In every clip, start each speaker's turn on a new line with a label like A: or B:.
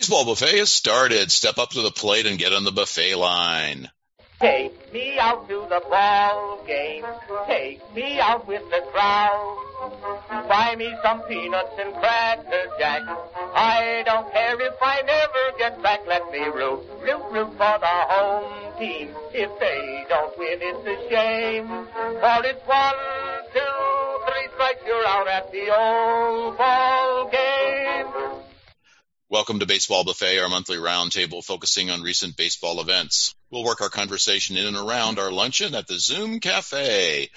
A: Baseball buffet has started. Step up to the plate and get on the buffet line.
B: Take me out to the ball game. Take me out with the crowd. Buy me some peanuts and cracker jack. I don't care if I never get back. Let me root, root, root for the home team. If they don't win, it's a shame. For it's one, two, three strikes, you're out at the old ball game.
A: Welcome to Baseball Buffet, our monthly roundtable focusing on recent baseball events. We'll work our conversation in and around our luncheon at the Zoom Cafe,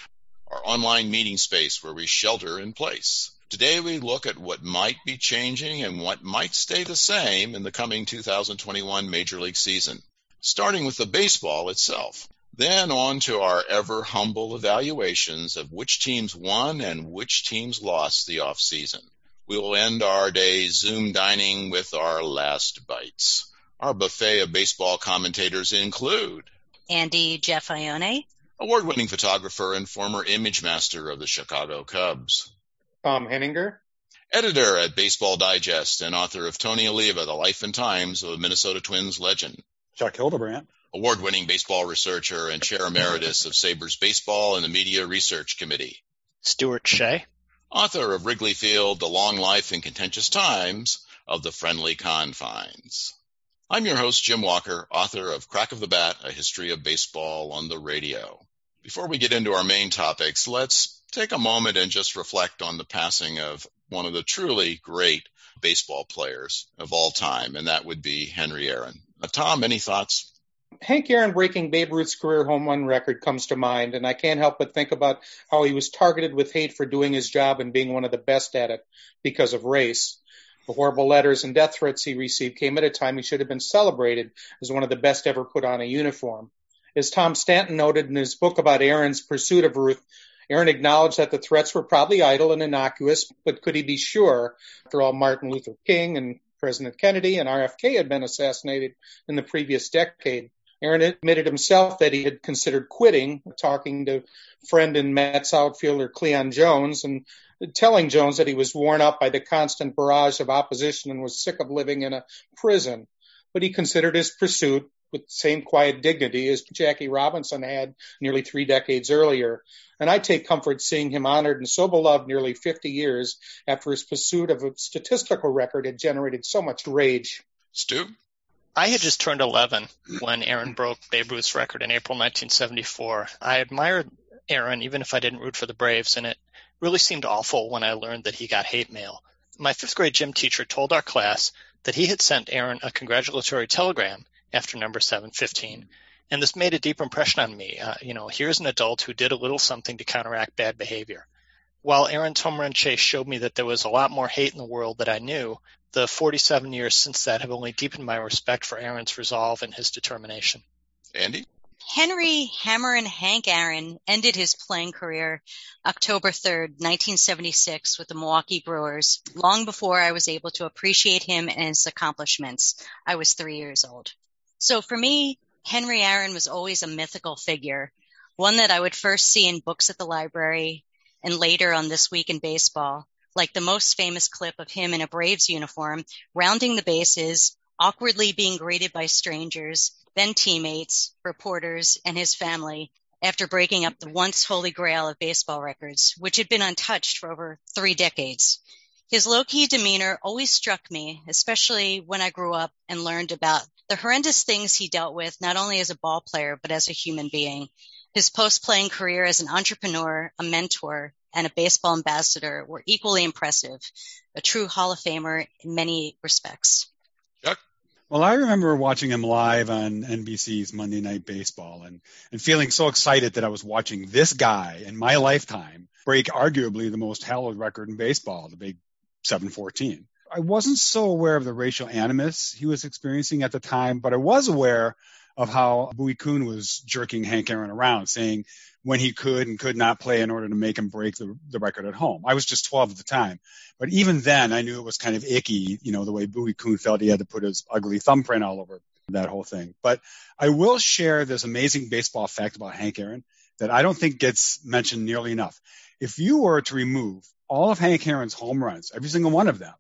A: our online meeting space where we shelter in place. Today we look at what might be changing and what might stay the same in the coming 2021 Major League season, starting with the baseball itself. Then on to our ever humble evaluations of which teams won and which teams lost the off season. We will end our day Zoom dining with our last bites. Our buffet of baseball commentators include
C: Andy Jeff Ione,
A: award winning photographer and former image master of the Chicago Cubs,
D: Tom Henninger,
A: editor at Baseball Digest and author of Tony Oliva, The Life and Times of a Minnesota Twins Legend,
E: Chuck Hildebrandt,
A: award winning baseball researcher and chair emeritus of SABR's Baseball and the Media Research Committee,
F: Stuart Shea
A: author of Wrigley Field, The Long Life and Contentious Times of the Friendly Confines. I'm your host, Jim Walker, author of Crack of the Bat, A History of Baseball on the Radio. Before we get into our main topics, let's take a moment and just reflect on the passing of one of the truly great baseball players of all time, and that would be Henry Aaron. Uh, Tom, any thoughts?
D: Hank Aaron breaking Babe Ruth's career home run record comes to mind, and I can't help but think about how he was targeted with hate for doing his job and being one of the best at it because of race. The horrible letters and death threats he received came at a time he should have been celebrated as one of the best ever put on a uniform. As Tom Stanton noted in his book about Aaron's pursuit of Ruth, Aaron acknowledged that the threats were probably idle and innocuous, but could he be sure, after all, Martin Luther King and President Kennedy and RFK had been assassinated in the previous decade? Aaron admitted himself that he had considered quitting, talking to friend and Mets outfielder Cleon Jones and telling Jones that he was worn out by the constant barrage of opposition and was sick of living in a prison. But he considered his pursuit with the same quiet dignity as Jackie Robinson had nearly three decades earlier. And I take comfort seeing him honored and so beloved nearly 50 years after his pursuit of a statistical record had generated so much rage.
A: Stu?
F: I had just turned 11 when Aaron broke Babe Ruth's record in April 1974. I admired Aaron even if I didn't root for the Braves, and it really seemed awful when I learned that he got hate mail. My fifth grade gym teacher told our class that he had sent Aaron a congratulatory telegram after number 715, and this made a deep impression on me. Uh, you know, here's an adult who did a little something to counteract bad behavior. While Aaron home run chase showed me that there was a lot more hate in the world that I knew, the 47 years since that have only deepened my respect for Aaron's resolve and his determination.
A: Andy?
C: Henry Hammerin' Hank Aaron ended his playing career October 3rd, 1976 with the Milwaukee Brewers, long before I was able to appreciate him and his accomplishments. I was three years old. So for me, Henry Aaron was always a mythical figure, one that I would first see in books at the library and later on This Week in Baseball like the most famous clip of him in a Braves uniform, rounding the bases, awkwardly being greeted by strangers, then teammates, reporters, and his family after breaking up the once holy grail of baseball records, which had been untouched for over three decades. His low key demeanor always struck me, especially when I grew up and learned about the horrendous things he dealt with, not only as a ball player, but as a human being. His post playing career as an entrepreneur, a mentor, and a baseball ambassador were equally impressive, a true Hall of Famer in many respects.
A: Chuck?
E: Well, I remember watching him live on NBC's Monday Night Baseball and, and feeling so excited that I was watching this guy in my lifetime break arguably the most hallowed record in baseball, the big 714. I wasn't so aware of the racial animus he was experiencing at the time, but I was aware of how Bowie Kuhn was jerking Hank Aaron around, saying when he could and could not play in order to make him break the, the record at home. I was just 12 at the time. But even then, I knew it was kind of icky, you know, the way Bowie Kuhn felt he had to put his ugly thumbprint all over that whole thing. But I will share this amazing baseball fact about Hank Aaron that I don't think gets mentioned nearly enough. If you were to remove all of Hank Aaron's home runs, every single one of them,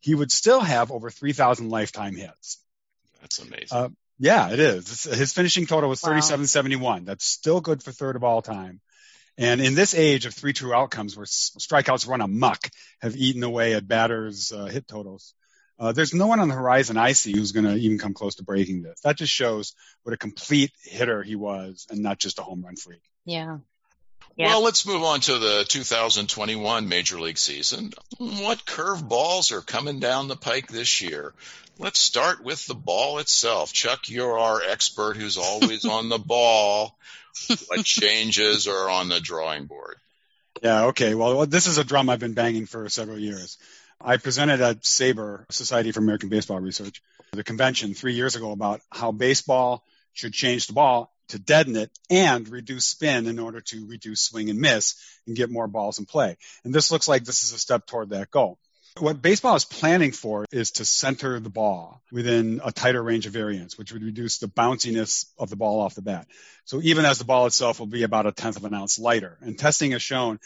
E: he would still have over 3,000 lifetime hits.
A: That's amazing.
E: Uh, yeah, it is. His finishing total was 3771. That's still good for third of all time. And in this age of three true outcomes where strikeouts run amok have eaten away at batters' uh, hit totals, uh, there's no one on the horizon I see who's going to even come close to breaking this. That just shows what a complete hitter he was and not just a home run freak.
C: Yeah.
A: Yeah. Well, let's move on to the 2021 Major League season. What curveballs are coming down the pike this year? Let's start with the ball itself. Chuck, you're our expert who's always on the ball. What changes are on the drawing board?
E: Yeah, okay. Well, this is a drum I've been banging for several years. I presented at SABR, Society for American Baseball Research, the convention three years ago about how baseball should change the ball to deaden it and reduce spin in order to reduce swing and miss and get more balls in play. And this looks like this is a step toward that goal. What baseball is planning for is to center the ball within a tighter range of variance, which would reduce the bounciness of the ball off the bat. So even as the ball itself will be about a tenth of an ounce lighter. And testing has shown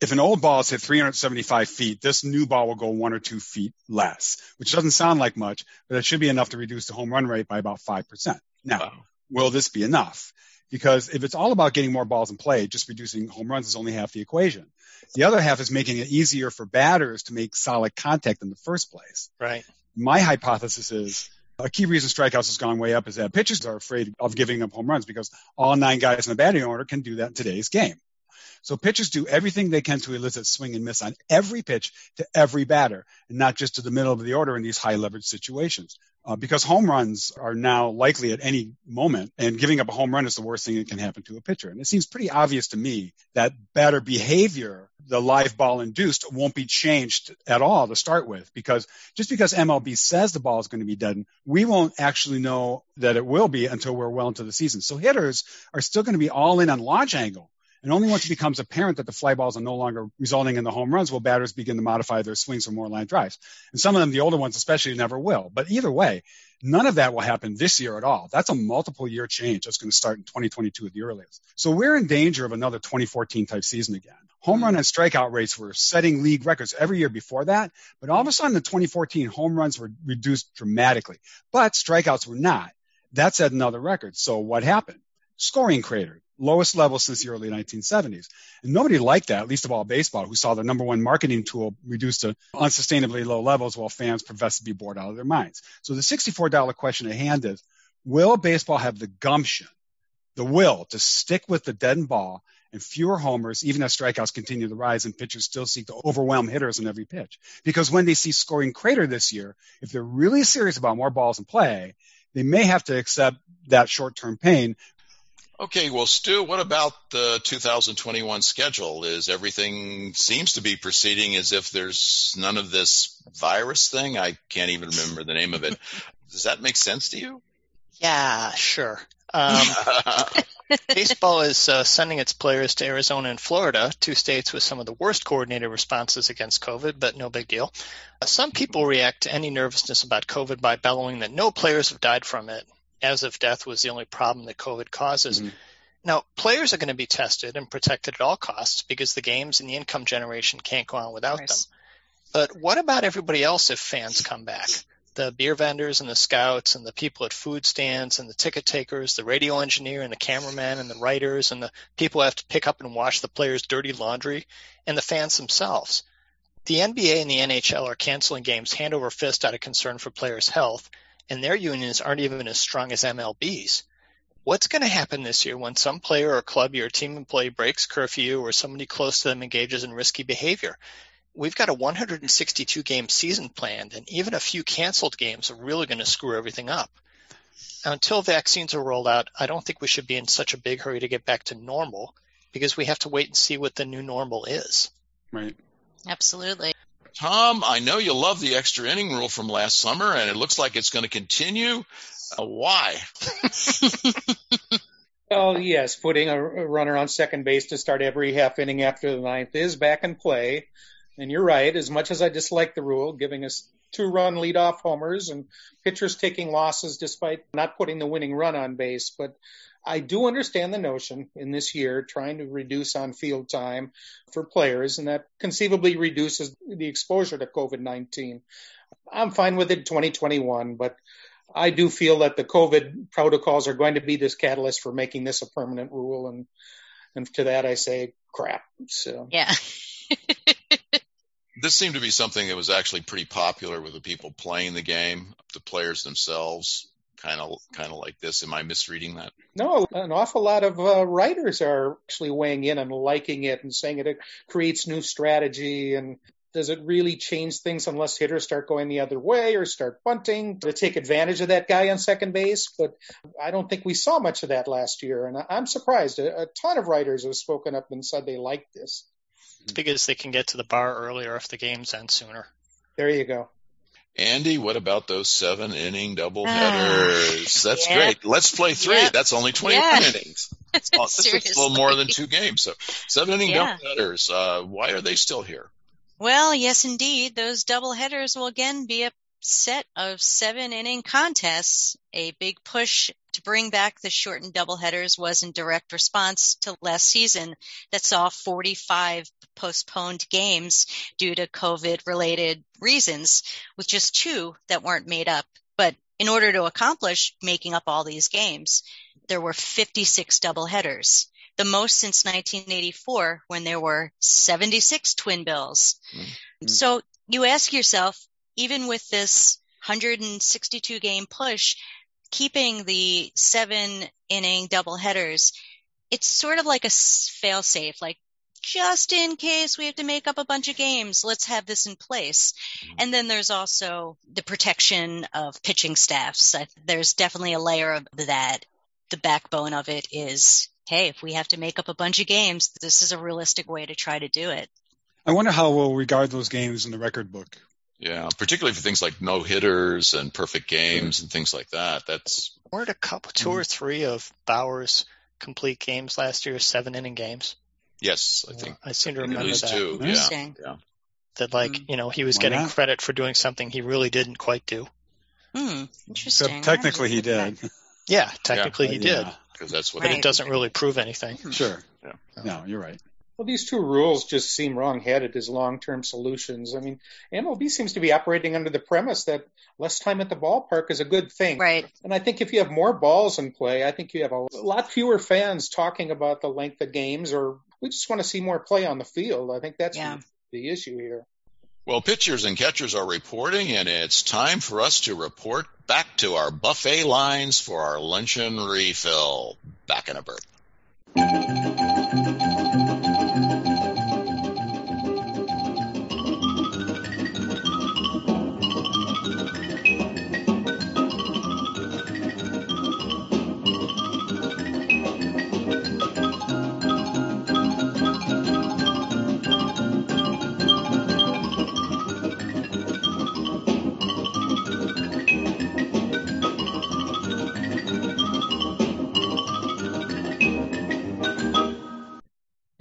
E: if an old ball is hit 375 feet, this new ball will go one or two feet less, which doesn't sound like much, but it should be enough to reduce the home run rate by about 5%. Now, wow. Will this be enough? Because if it's all about getting more balls in play, just reducing home runs is only half the equation. The other half is making it easier for batters to make solid contact in the first place.
F: Right.
E: My hypothesis is a key reason strikeouts has gone way up is that pitchers are afraid of giving up home runs because all nine guys in the batting order can do that in today's game. So pitchers do everything they can to elicit swing and miss on every pitch to every batter, and not just to the middle of the order in these high leverage situations. Uh, because home runs are now likely at any moment, and giving up a home run is the worst thing that can happen to a pitcher. And it seems pretty obvious to me that batter behavior, the live ball induced, won't be changed at all to start with, because just because MLB says the ball is going to be dead, we won't actually know that it will be until we're well into the season. So hitters are still going to be all in on launch angle and only once it becomes apparent that the fly balls are no longer resulting in the home runs will batters begin to modify their swings for more line drives. And some of them, the older ones especially, never will. But either way, none of that will happen this year at all. That's a multiple year change that's going to start in 2022 at the earliest. So we're in danger of another 2014 type season again. Home run and strikeout rates were setting league records every year before that, but all of a sudden the 2014, home runs were reduced dramatically, but strikeouts were not. That set another record. So what happened? Scoring cratered lowest level since the early 1970s. And nobody liked that, least of all baseball, who saw their number one marketing tool reduced to unsustainably low levels while fans professed to be bored out of their minds. So the $64 question at hand is, will baseball have the gumption, the will to stick with the dead ball and fewer homers, even as strikeouts continue to rise and pitchers still seek to overwhelm hitters in every pitch? Because when they see scoring crater this year, if they're really serious about more balls in play, they may have to accept that short-term pain
A: Okay, well, Stu, what about the 2021 schedule? Is everything seems to be proceeding as if there's none of this virus thing? I can't even remember the name of it. Does that make sense to you?
F: Yeah, sure. Um, baseball is uh, sending its players to Arizona and Florida, two states with some of the worst coordinated responses against COVID, but no big deal. Uh, some people react to any nervousness about COVID by bellowing that no players have died from it, as if death was the only problem that COVID causes. Mm-hmm. Now, players are going to be tested and protected at all costs because the games and the income generation can't go on without nice. them. But what about everybody else if fans come back? The beer vendors and the scouts and the people at food stands and the ticket takers, the radio engineer and the cameraman and the writers and the people who have to pick up and wash the players' dirty laundry and the fans themselves. The NBA and the NHL are canceling games hand over fist out of concern for players' health, and their unions aren't even as strong as MLB's. What's going to happen this year when some player or club or team employee breaks curfew or somebody close to them engages in risky behavior? We've got a 162 game season planned, and even a few canceled games are really going to screw everything up. Now, until vaccines are rolled out, I don't think we should be in such a big hurry to get back to normal because we have to wait and see what the new normal is.
E: Right.
C: Absolutely.
A: Tom, I know you love the extra inning rule from last summer, and it looks like it's going to continue. Uh, why?
D: well, yes, putting a runner on second base to start every half inning after the ninth is back in play. And you're right. As much as I dislike the rule, giving us two run leadoff homers and pitchers taking losses despite not putting the winning run on base. But I do understand the notion in this year trying to reduce on field time for players, and that conceivably reduces the exposure to COVID 19. I'm fine with it 2021, but I do feel that the COVID protocols are going to be this catalyst for making this a permanent rule. And, and to that I say crap. So
C: yeah.
A: this seemed to be something that was actually pretty popular with the people playing the game, the players themselves. Kind of, kind of like this. Am I misreading that?
D: No, an awful lot of uh, writers are actually weighing in and liking it and saying it, creates new strategy and does it really change things unless hitters start going the other way or start bunting to take advantage of that guy on second base? But I don't think we saw much of that last year. And I'm surprised. A, a ton of writers have spoken up and said they like this.
F: It's because they can get to the bar earlier if the game's end sooner.
D: There you go.
A: Andy, what about those seven inning double headers? Uh, That's
C: yeah.
A: great. Let's play three.
C: Yeah.
A: That's only 21
C: Yeah.
A: innings. This is a little more than two games. So seven inning
C: Yeah.
A: double headers. Uh, why are they still here?
C: Well, yes, indeed. Those double headers will again be a set of seven inning contests. A big push to bring back the shortened double headers was in direct response to last season that saw 45 postponed games due to COVID related reasons with just two that weren't made up. But in order to accomplish making up all these games, there were 56 double headers. The most since 1984 when there were 76 twin bills.
A: Mm.
C: So you ask yourself, even with this 162 game push, keeping the seven inning double headers, it's sort of like a fail safe, like just in case we have to make up a bunch of games, let's have this in place. Mm-hmm. And then there's also the protection of pitching staffs. There's definitely a layer of that. The backbone of it is, hey, if we have to make up a bunch of games, this is a realistic way to try to do it.
E: I wonder how we'll regard those games in the record book.
A: Yeah, particularly for things like no hitters and perfect games and things like that. That's
F: Weren't a couple, two or three of Bauer's complete games last year, seven inning games?
A: yes, I think
F: I seem to
A: at
F: remember
A: least
F: that.
A: two. Yeah,
C: Interesting.
A: yeah.
F: That like,
C: Mm.
F: you know, he was
E: Why
F: getting
E: not?
F: credit for doing something he really didn't quite do.
C: Hmm, interesting.
E: Except technically he did.
F: Yeah, technically he did,
E: Yeah,
A: Because that's what
F: but
C: Right.
F: it doesn't really prove anything.
E: Sure.
A: Yeah.
E: No, you're right.
D: Well, these two rules just seem wrong-headed as long-term solutions. I mean, MLB seems to be operating under the premise that less time at the ballpark is a good thing.
C: Right.
D: And I think if you have more balls in play, I think you have a lot fewer fans talking about the length of games, or we just want to see more play on the field. I think that's
C: Yeah.
D: the issue here.
A: Well, pitchers and catchers are reporting, and it's time for us to report back to our buffet lines for our luncheon refill. Back in a burp.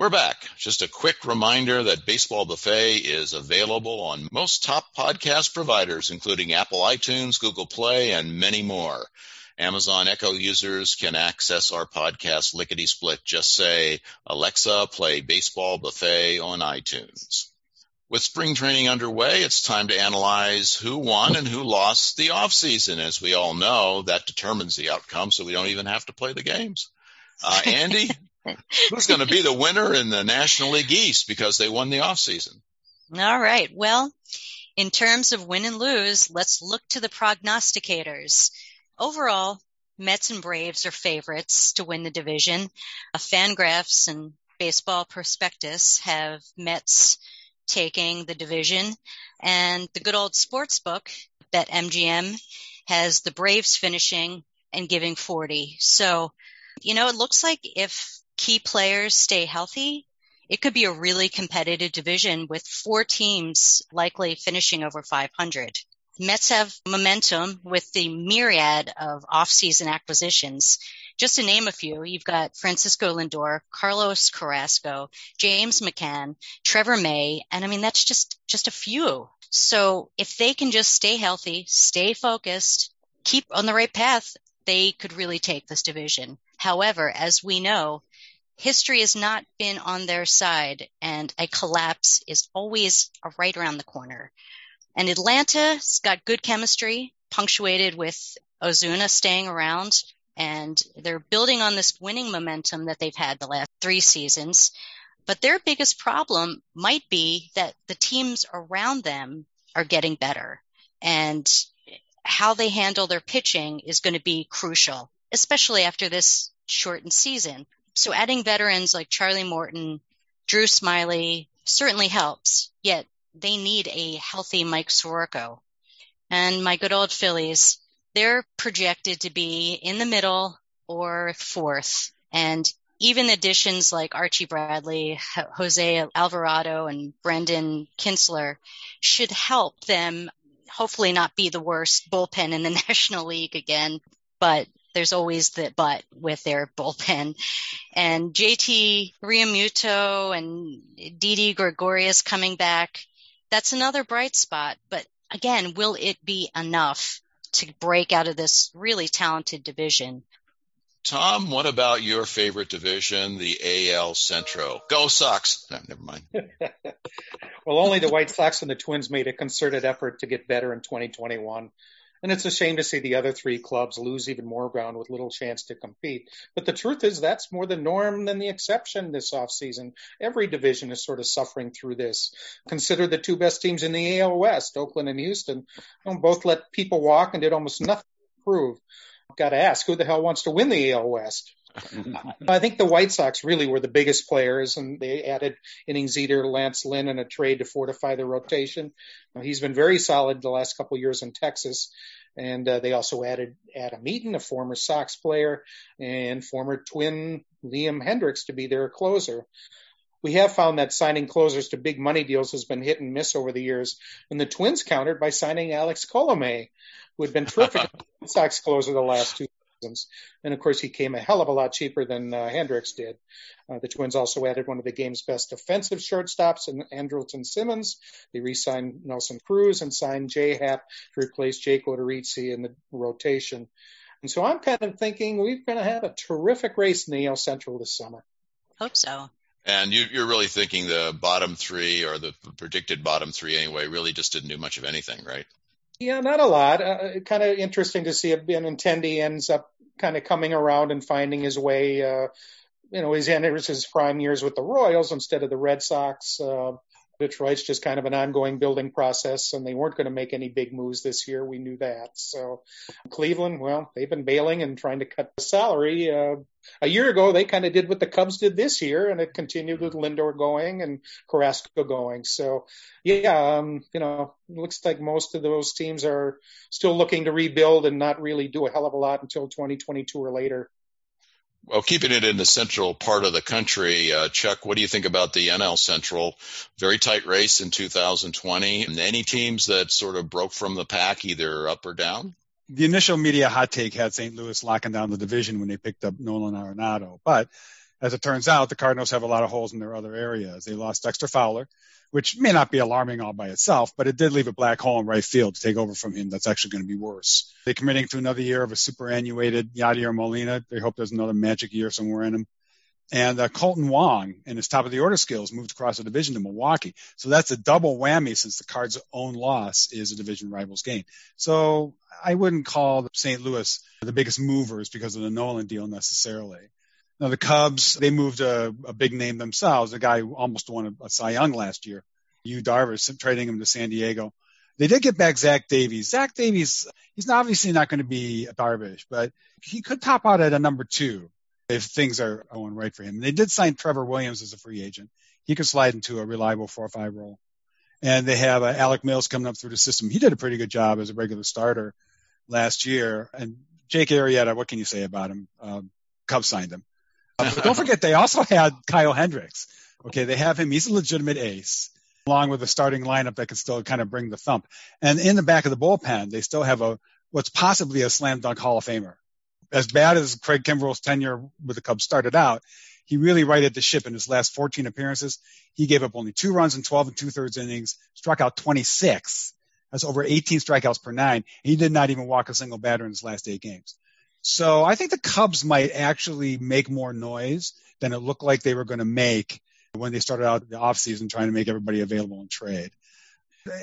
A: We're back. Just a quick reminder that Baseball Buffet is available on most top podcast providers, including Apple iTunes, Google Play, and many more. Amazon Echo users can access our podcast lickety split. Just say, Alexa, play Baseball Buffet on iTunes. With spring training underway, it's time to analyze who won and who lost the offseason. As we all know, that determines the outcome, so we don't even have to play the games. Uh, Andy, who's going to be the winner in the National League East because they won the offseason?
C: All right. Well, in terms of win and lose, let's look to the prognosticators. Overall, Mets and Braves are favorites to win the division. Uh, Fangraphs and Baseball Prospectus have Mets taking the division, and the good old sports book, BetMGM, has the Braves finishing and giving 40. So, you know, it looks like if key players stay healthy, it could be a really competitive division with four teams likely finishing over 500. Mets have momentum with the myriad of off-season acquisitions. Just to name a few, you've got Francisco Lindor, Carlos Carrasco, James McCann, Trevor May, and I mean that's just just a few. So if they can just stay healthy, stay focused, keep on the right path, they could really take this division. However, as we know, history has not been on their side and a collapse is always right around the corner. And Atlanta's got good chemistry, punctuated with Ozuna staying around, and they're building on this winning momentum that they've had the last three seasons. But their biggest problem might be that the teams around them are getting better. And how they handle their pitching is going to be crucial, especially after this shortened season. So adding veterans like Charlie Morton, Drew Smyly certainly helps, yet they need a healthy Mike Soroka. And my good old Phillies, they're projected to be in the middle or fourth. And even additions like Archie Bradley, Jose Alvarado, and Brandon Kintzler should help them hopefully not be the worst bullpen in the National League again, but there's always the but with their bullpen. And JT Realmuto and Didi Gregorius coming back, that's another bright spot. But again, will it be enough to break out of this really talented division?
A: Tom, what about your favorite division, the AL Centro? Go Sox. No, never mind.
D: well, only the White Sox and the Twins made a concerted effort to get better in 2021. And it's a shame to see the other three clubs lose even more ground with little chance to compete. But the truth is that's more the norm than the exception this offseason. Every division is sort of suffering through this. Consider the two best teams in the AL West, Oakland and Houston, both let people walk and did almost nothing to improve got to ask who the hell wants to win the AL West? I think the White Sox really were the biggest players, and they added innings eater Lance Lynn in a trade to fortify their rotation. He's been very solid the last couple of years in Texas, and uh, they also added Adam Eaton, a former Sox player, and former Twin Liam Hendriks to be their closer. We have found that signing closers to big money deals has been hit and miss over the years, and the Twins countered by signing Alex Colome, who had been terrific Sox closer the last two seasons. And of course, he came a hell of a lot cheaper than uh, Hendriks did. Uh, the Twins also added one of the game's best defensive shortstops in Andrelton Simmons. They re-signed Nelson Cruz and signed Jay Happ to replace Jake Odorizzi in the rotation. And so I'm kind of thinking we're going to have a terrific race in the AL Central this summer.
C: Hope so.
A: And you, are really thinking the bottom three or the predicted bottom three anyway really just didn't do much of anything, right?
D: Yeah, not a lot. Uh, kind of interesting to see if Benintendi ends up kind of coming around and finding his way. Uh, you know, he's enters his prime years with the Royals instead of the Red Sox. Uh, Detroit's just kind of an ongoing building process, and they weren't going to make any big moves this year. We knew that. So Cleveland, well, they've been bailing and trying to cut the salary. Uh, a year ago, they kind of did what the Cubs did this year, and it continued with Lindor going and Carrasco going. So, yeah, um, you know, looks like most of those teams are still looking to rebuild and not really do a hell of a lot until 2022 or later.
A: Well, keeping it in the central part of the country, uh, Chuck, what do you think about the NL Central? Very tight race in 2020. And any teams that sort of broke from the pack, either up or down?
E: The initial media hot take had St. Louis locking down the division when they picked up Nolan Arenado. But as it turns out, the Cardinals have a lot of holes in their other areas. They lost Dexter Fowler, which may not be alarming all by itself, but it did leave a black hole in right field to take over from him. That's actually going to be worse. They're committing to another year of a superannuated Yadier Molina. They hope there's another magic year somewhere in him. And uh, Kolten Wong and his top of the order skills moved across the division to Milwaukee. So that's a double whammy since the Cards' own loss is a division rival's gain. So I wouldn't call St. Louis the biggest movers because of the Nolan deal necessarily. Now the Cubs, they moved a, a big name themselves, a guy who almost won a, a Cy Young last year, Yu Darvish, trading him to San Diego. They did get back Zach Davies. Zach Davies, he's obviously not going to be a Darvish, but he could top out at a number two if things are going right for him. They did sign Trevor Williams as a free agent. He could slide into a reliable four or five role. And they have uh, Alec Mills coming up through the system. He did a pretty good job as a regular starter last year. And Jake Arrieta, what can you say about him? Um, Cubs signed him. Uh, but don't forget, they also had Kyle Hendricks. Okay, they have him. He's a legitimate ace, along with a starting lineup that can still kind of bring the thump. And in the back of the bullpen, they still have a what's possibly a slam dunk Hall of Famer. As bad as Craig Kimbrel's tenure with the Cubs started out, he really righted the ship in his last 14 appearances. He gave up only two runs in 12 and two thirds innings, struck out 26. That's over 18 strikeouts per nine. He did not even walk a single batter in his last eight games. So I think the Cubs might actually make more noise than it looked like they were going to make when they started out the offseason trying to make everybody available in trade.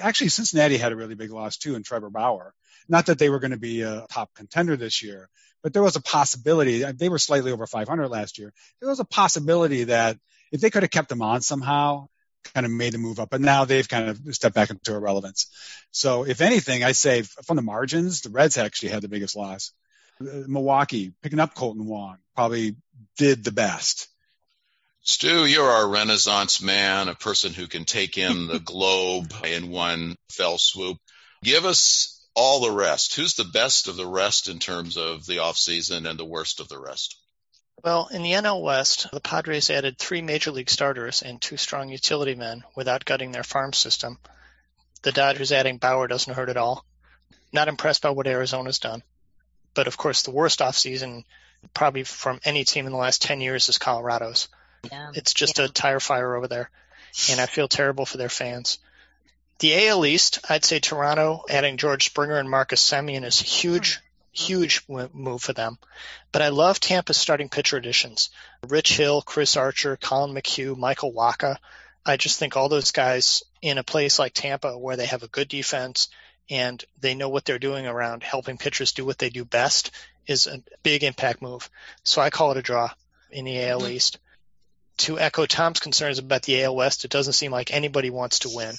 E: Actually, Cincinnati had a really big loss too in Trevor Bauer. Not that they were going to be a top contender this year, but there was a possibility. Uh, they were slightly over 500 last year. There was a possibility that if they could have kept them on somehow, kind of made the move up, but now they've kind of stepped back into irrelevance. So if anything, I say from the margins, the Reds actually had the biggest loss. Milwaukee picking up Kolten Wong probably did the best.
A: Stu, you're our renaissance man, a person who can take in the globe in one fell swoop. Give us all the rest. Who's the best of the rest in terms of the offseason and the worst of the rest?
F: Well, in the NL West, the Padres added three major league starters and two strong utility men without gutting their farm system. The Dodgers adding Bauer doesn't hurt at all. Not impressed by what Arizona's done. But of course, the worst offseason probably from any team in the last 10 years is Colorado's. Yeah. It's just yeah. a tire fire over there. And I feel terrible for their fans. The AL East, I'd say Toronto adding George Springer and Marcus Semien is a huge, hmm. huge move for them. But I love Tampa's starting pitcher additions. Rich Hill, Chris Archer, Collin McHugh, Michael Wacha. I just think all those guys in a place like Tampa where they have a good defense and they know what they're doing around helping pitchers do what they do best is a big impact move. So I call it a draw in the AL mm-hmm. East. To echo Tom's concerns about the AL West, it doesn't seem like anybody wants to win.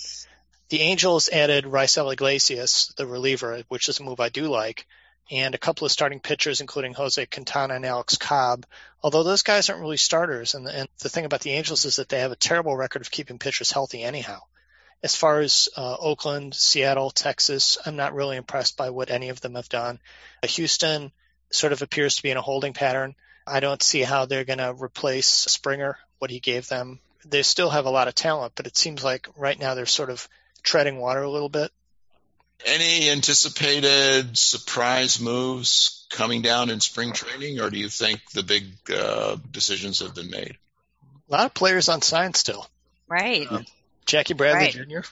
F: The Angels added Raisel Iglesias, the reliever, which is a move I do like, and a couple of starting pitchers, including Jose Quintana and Alex Cobb. Although those guys aren't really starters, and, and the thing about the Angels is that they have a terrible record of keeping pitchers healthy anyhow. As far as uh, Oakland, Seattle, Texas, I'm not really impressed by what any of them have done. Uh, Houston sort of appears to be in a holding pattern. I don't see how they're going to replace Springer, what he gave them. They still have a lot of talent, but it seems like right now they're sort of treading water a little bit.
A: Any anticipated surprise moves coming down in spring training, or do you think the big uh, decisions have been made?
F: A lot of players on sign still.
C: Right. Uh,
F: Jackie Bradley right. Jr.,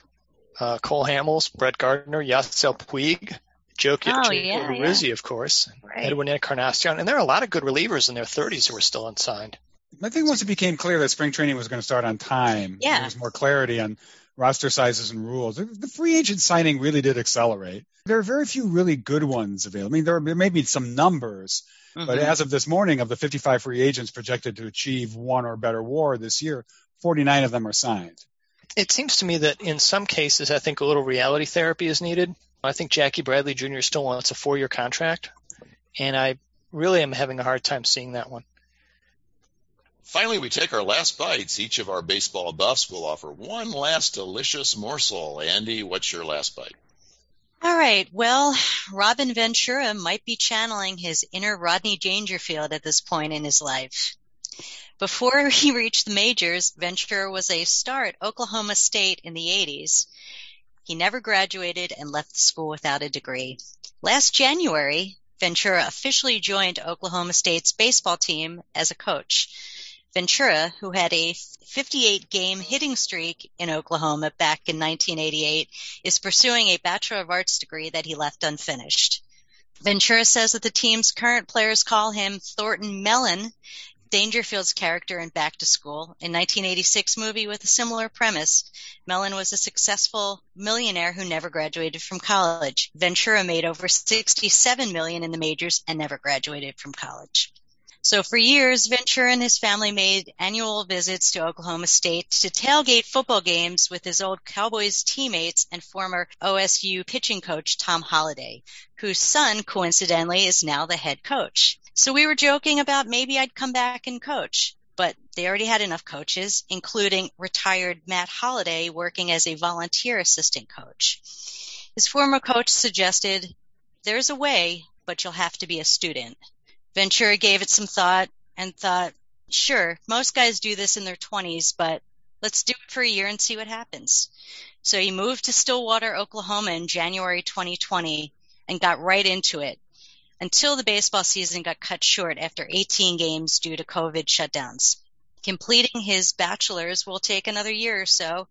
F: uh, Cole Hamels, Brett Gardner, Yasiel Puig, Joe
C: oh, yeah,
F: Rizzi,
C: yeah.
F: of course, right. Edwin Encarnacion, and there are a lot of good relievers in their 30s who are still unsigned.
E: I think once it became clear that spring training was going to start on time,
C: yeah.
E: there was more clarity on roster sizes and rules. The free agent signing really did accelerate. There are very few really good ones available. I mean, there, are, there may be some numbers, mm-hmm. but as of this morning, of the 55 free agents projected to achieve one or better WAR this year, 49 of them are signed.
F: It seems to me that in some cases, I think a little reality therapy is needed. I think Jackie Bradley Jr. still wants a four-year contract, and I really am having a hard time seeing that one.
A: Finally, we take our last bites. Each of our baseball buffs will offer one last delicious morsel. Andy, what's your last bite?
C: All right. Well, Robin Ventura might be channeling his inner Rodney Dangerfield at this point in his life. Before he reached the majors, Ventura was a star at Oklahoma State in the 80s. He never graduated and left the school without a degree. Last January, Ventura officially joined Oklahoma State's baseball team as a coach. Ventura, who had a 58 game hitting streak in Oklahoma back in 1988, is pursuing a Bachelor of Arts degree that he left unfinished. Ventura says that the team's current players call him Thornton Mellon, Dangerfield's character in Back to School, a 1986 movie with a similar premise. Mellon was a successful millionaire who never graduated from college. Ventura made over 67 million in the majors and never graduated from college. So for years, Ventura and his family made annual visits to Oklahoma State to tailgate football games with his old Cowboys teammates and former OSU pitching coach Tom Holliday, whose son coincidentally is now the head coach. So we were joking about maybe I'd come back and coach, but they already had enough coaches, including retired Matt Holliday working as a volunteer assistant coach. His former coach suggested, there's a way, but you'll have to be a student. Ventura gave it some thought and thought, sure, most guys do this in their 20s, but let's do it for a year and see what happens. So he moved to Stillwater, Oklahoma in January 2020 and got right into it until the baseball season got cut short after 18 games due to COVID shutdowns. Completing his bachelor's will take another year or so,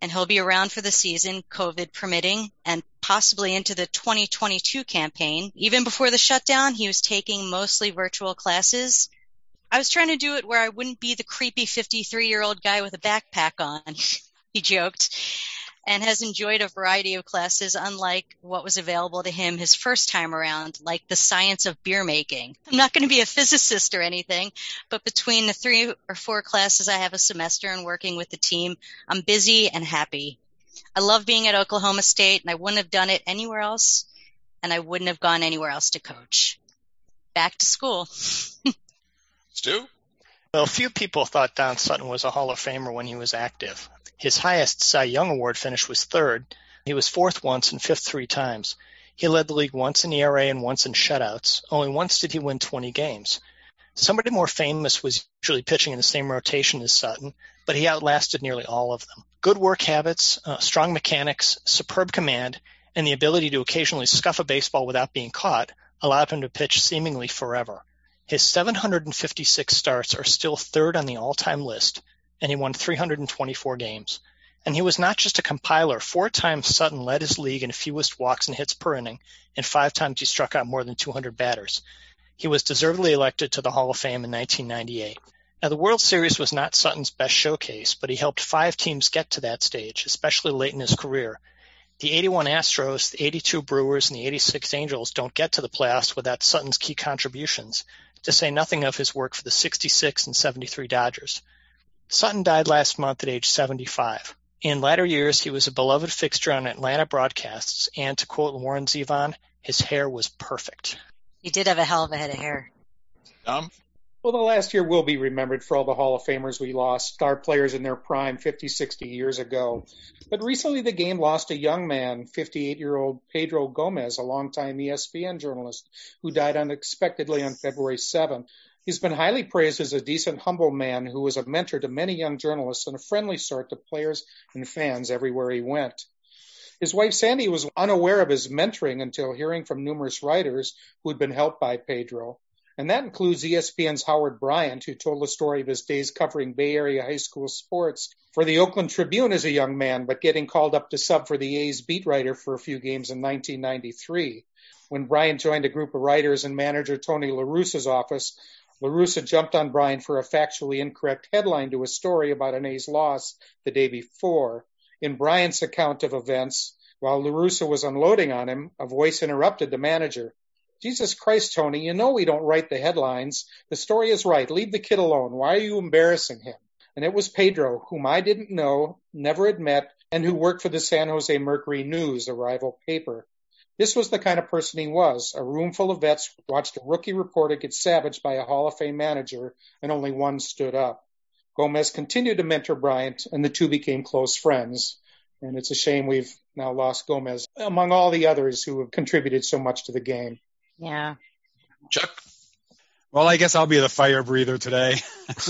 C: and he'll be around for the season, COVID permitting, and possibly into the 2022 campaign. Even before the shutdown, he was taking mostly virtual classes. I was trying to do it where I wouldn't be the creepy 53 year old guy with a backpack on, he joked. And has enjoyed a variety of classes unlike what was available to him his first time around, like the science of beer making. I'm not going to be a physicist or anything, but between the three or four classes I have a semester and working with the team, I'm busy and happy. I love being at Oklahoma State and I wouldn't have done it anywhere else and I wouldn't have gone anywhere else to coach. Back to school.
A: Stu?
F: Well, few people thought Don Sutton was a Hall of Famer when he was active. His highest Cy Young Award finish was third. He was fourth once and fifth three times. He led the league once in ERA and once in shutouts. Only once did he win 20 games. Somebody more famous was usually pitching in the same rotation as Sutton, but he outlasted nearly all of them. Good work habits, uh, strong mechanics, superb command, and the ability to occasionally scuff a baseball without being caught allowed him to pitch seemingly forever. His 756 starts are still third on the all-time list, and he won 324 games. And he was not just a compiler. Four times Sutton led his league in fewest walks and hits per inning, and five times he struck out more than 200 batters. He was deservedly elected to the Hall of Fame in 1998. Now, the World Series was not Sutton's best showcase, but he helped five teams get to that stage, especially late in his career. The 81 Astros, the 82 Brewers, and the 86 Angels don't get to the playoffs without Sutton's key contributions, to say nothing of his work for the 66 and 73 Dodgers. Sutton died last month at age 75. In latter years, he was a beloved fixture on Atlanta broadcasts, and to quote Warren Zevon, his hair was perfect.
C: He did have a hell of a head of hair.
A: Tom?
D: Well, the last year will be remembered for all the Hall of Famers we lost, star players in their prime 50, 60 years ago. But recently the game lost a young man, 58 year old Pedro Gomez, a longtime ESPN journalist who died unexpectedly on February 7th. He's been highly praised as a decent, humble man who was a mentor to many young journalists and a friendly sort to players and fans everywhere he went. His wife Sandy was unaware of his mentoring until hearing from numerous writers who had been helped by Pedro. And that includes ESPN's Howard Bryant, who told the story of his days covering Bay Area high school sports for the Oakland Tribune as a young man, but getting called up to sub for the A's beat writer for a few games in 1993. When Bryant joined a group of writers and manager Tony LaRussa's office, LaRussa jumped on Bryant for a factually incorrect headline to a story about an A's loss the day before. In Bryant's account of events, while LaRussa was unloading on him, a voice interrupted the manager. Jesus Christ, Tony, you know we don't write the headlines. The story is right. Leave the kid alone. Why are you embarrassing him? And it was Pedro, whom I didn't know, never had met, and who worked for the San Jose Mercury News, a rival paper. This was the kind of person he was. A room full of vets watched a rookie reporter get savaged by a Hall of Fame manager, and only one stood up. Gomez continued to mentor Bryant, and the two became close friends. And it's a shame we've now lost Gomez, among all the others who have contributed so much to the game.
C: Yeah.
A: Chuck?
E: Well, I guess I'll be the fire breather today.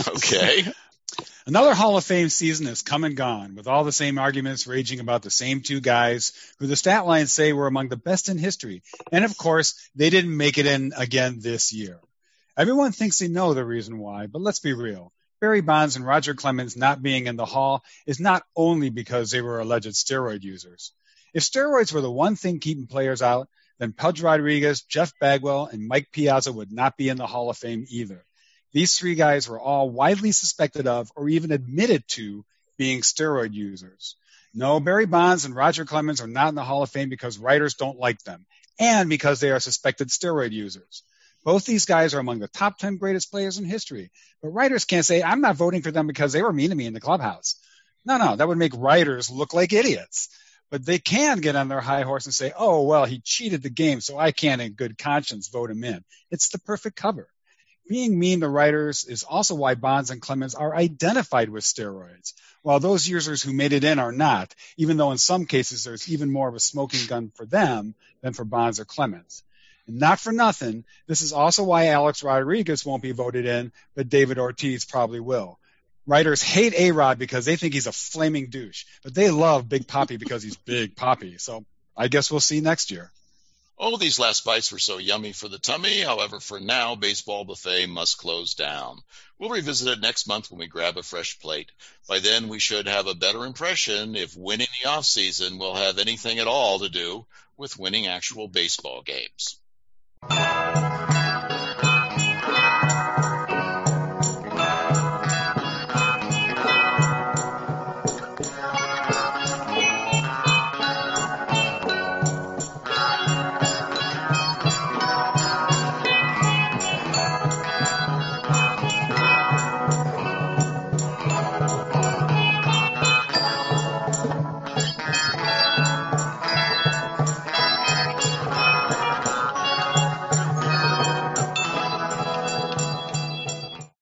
A: Okay.
E: Another Hall of Fame season has come and gone, with all the same arguments raging about the same two guys who the stat lines say were among the best in history. And of course, they didn't make it in again this year. Everyone thinks they know the reason why, but let's be real. Barry Bonds and Roger Clemens not being in the Hall is not only because they were alleged steroid users. If steroids were the one thing keeping players out, then Pudge Rodriguez, Jeff Bagwell, and Mike Piazza would not be in the Hall of Fame either. These three guys were all widely suspected of or even admitted to being steroid users. No, Barry Bonds and Roger Clemens are not in the Hall of Fame because writers don't like them and because they are suspected steroid users. Both these guys are among the top 10 greatest players in history, but writers can't say, I'm not voting for them because they were mean to me in the clubhouse. No, no, that would make writers look like idiots. But they can get on their high horse and say, oh, well, he cheated the game, so I can't in good conscience vote him in. It's the perfect cover being mean to writers is also why Bonds and Clemens are identified with steroids, while those users who made it in are not, even though in some cases there's even more of a smoking gun for them than for Bonds or Clemens. And not for nothing, this is also why Alex Rodriguez won't be voted in, but David Ortiz probably will. Writers hate A-Rod because they think he's a flaming douche, but they love Big Papi because he's Big Papi. So I guess we'll see next year.
A: Oh, these last bites were so yummy for the tummy. However, for now, Baseball Buffet must close down. We'll revisit it next month when we grab a fresh plate. By then, we should have a better impression if winning the off season will have anything at all to do with winning actual baseball games.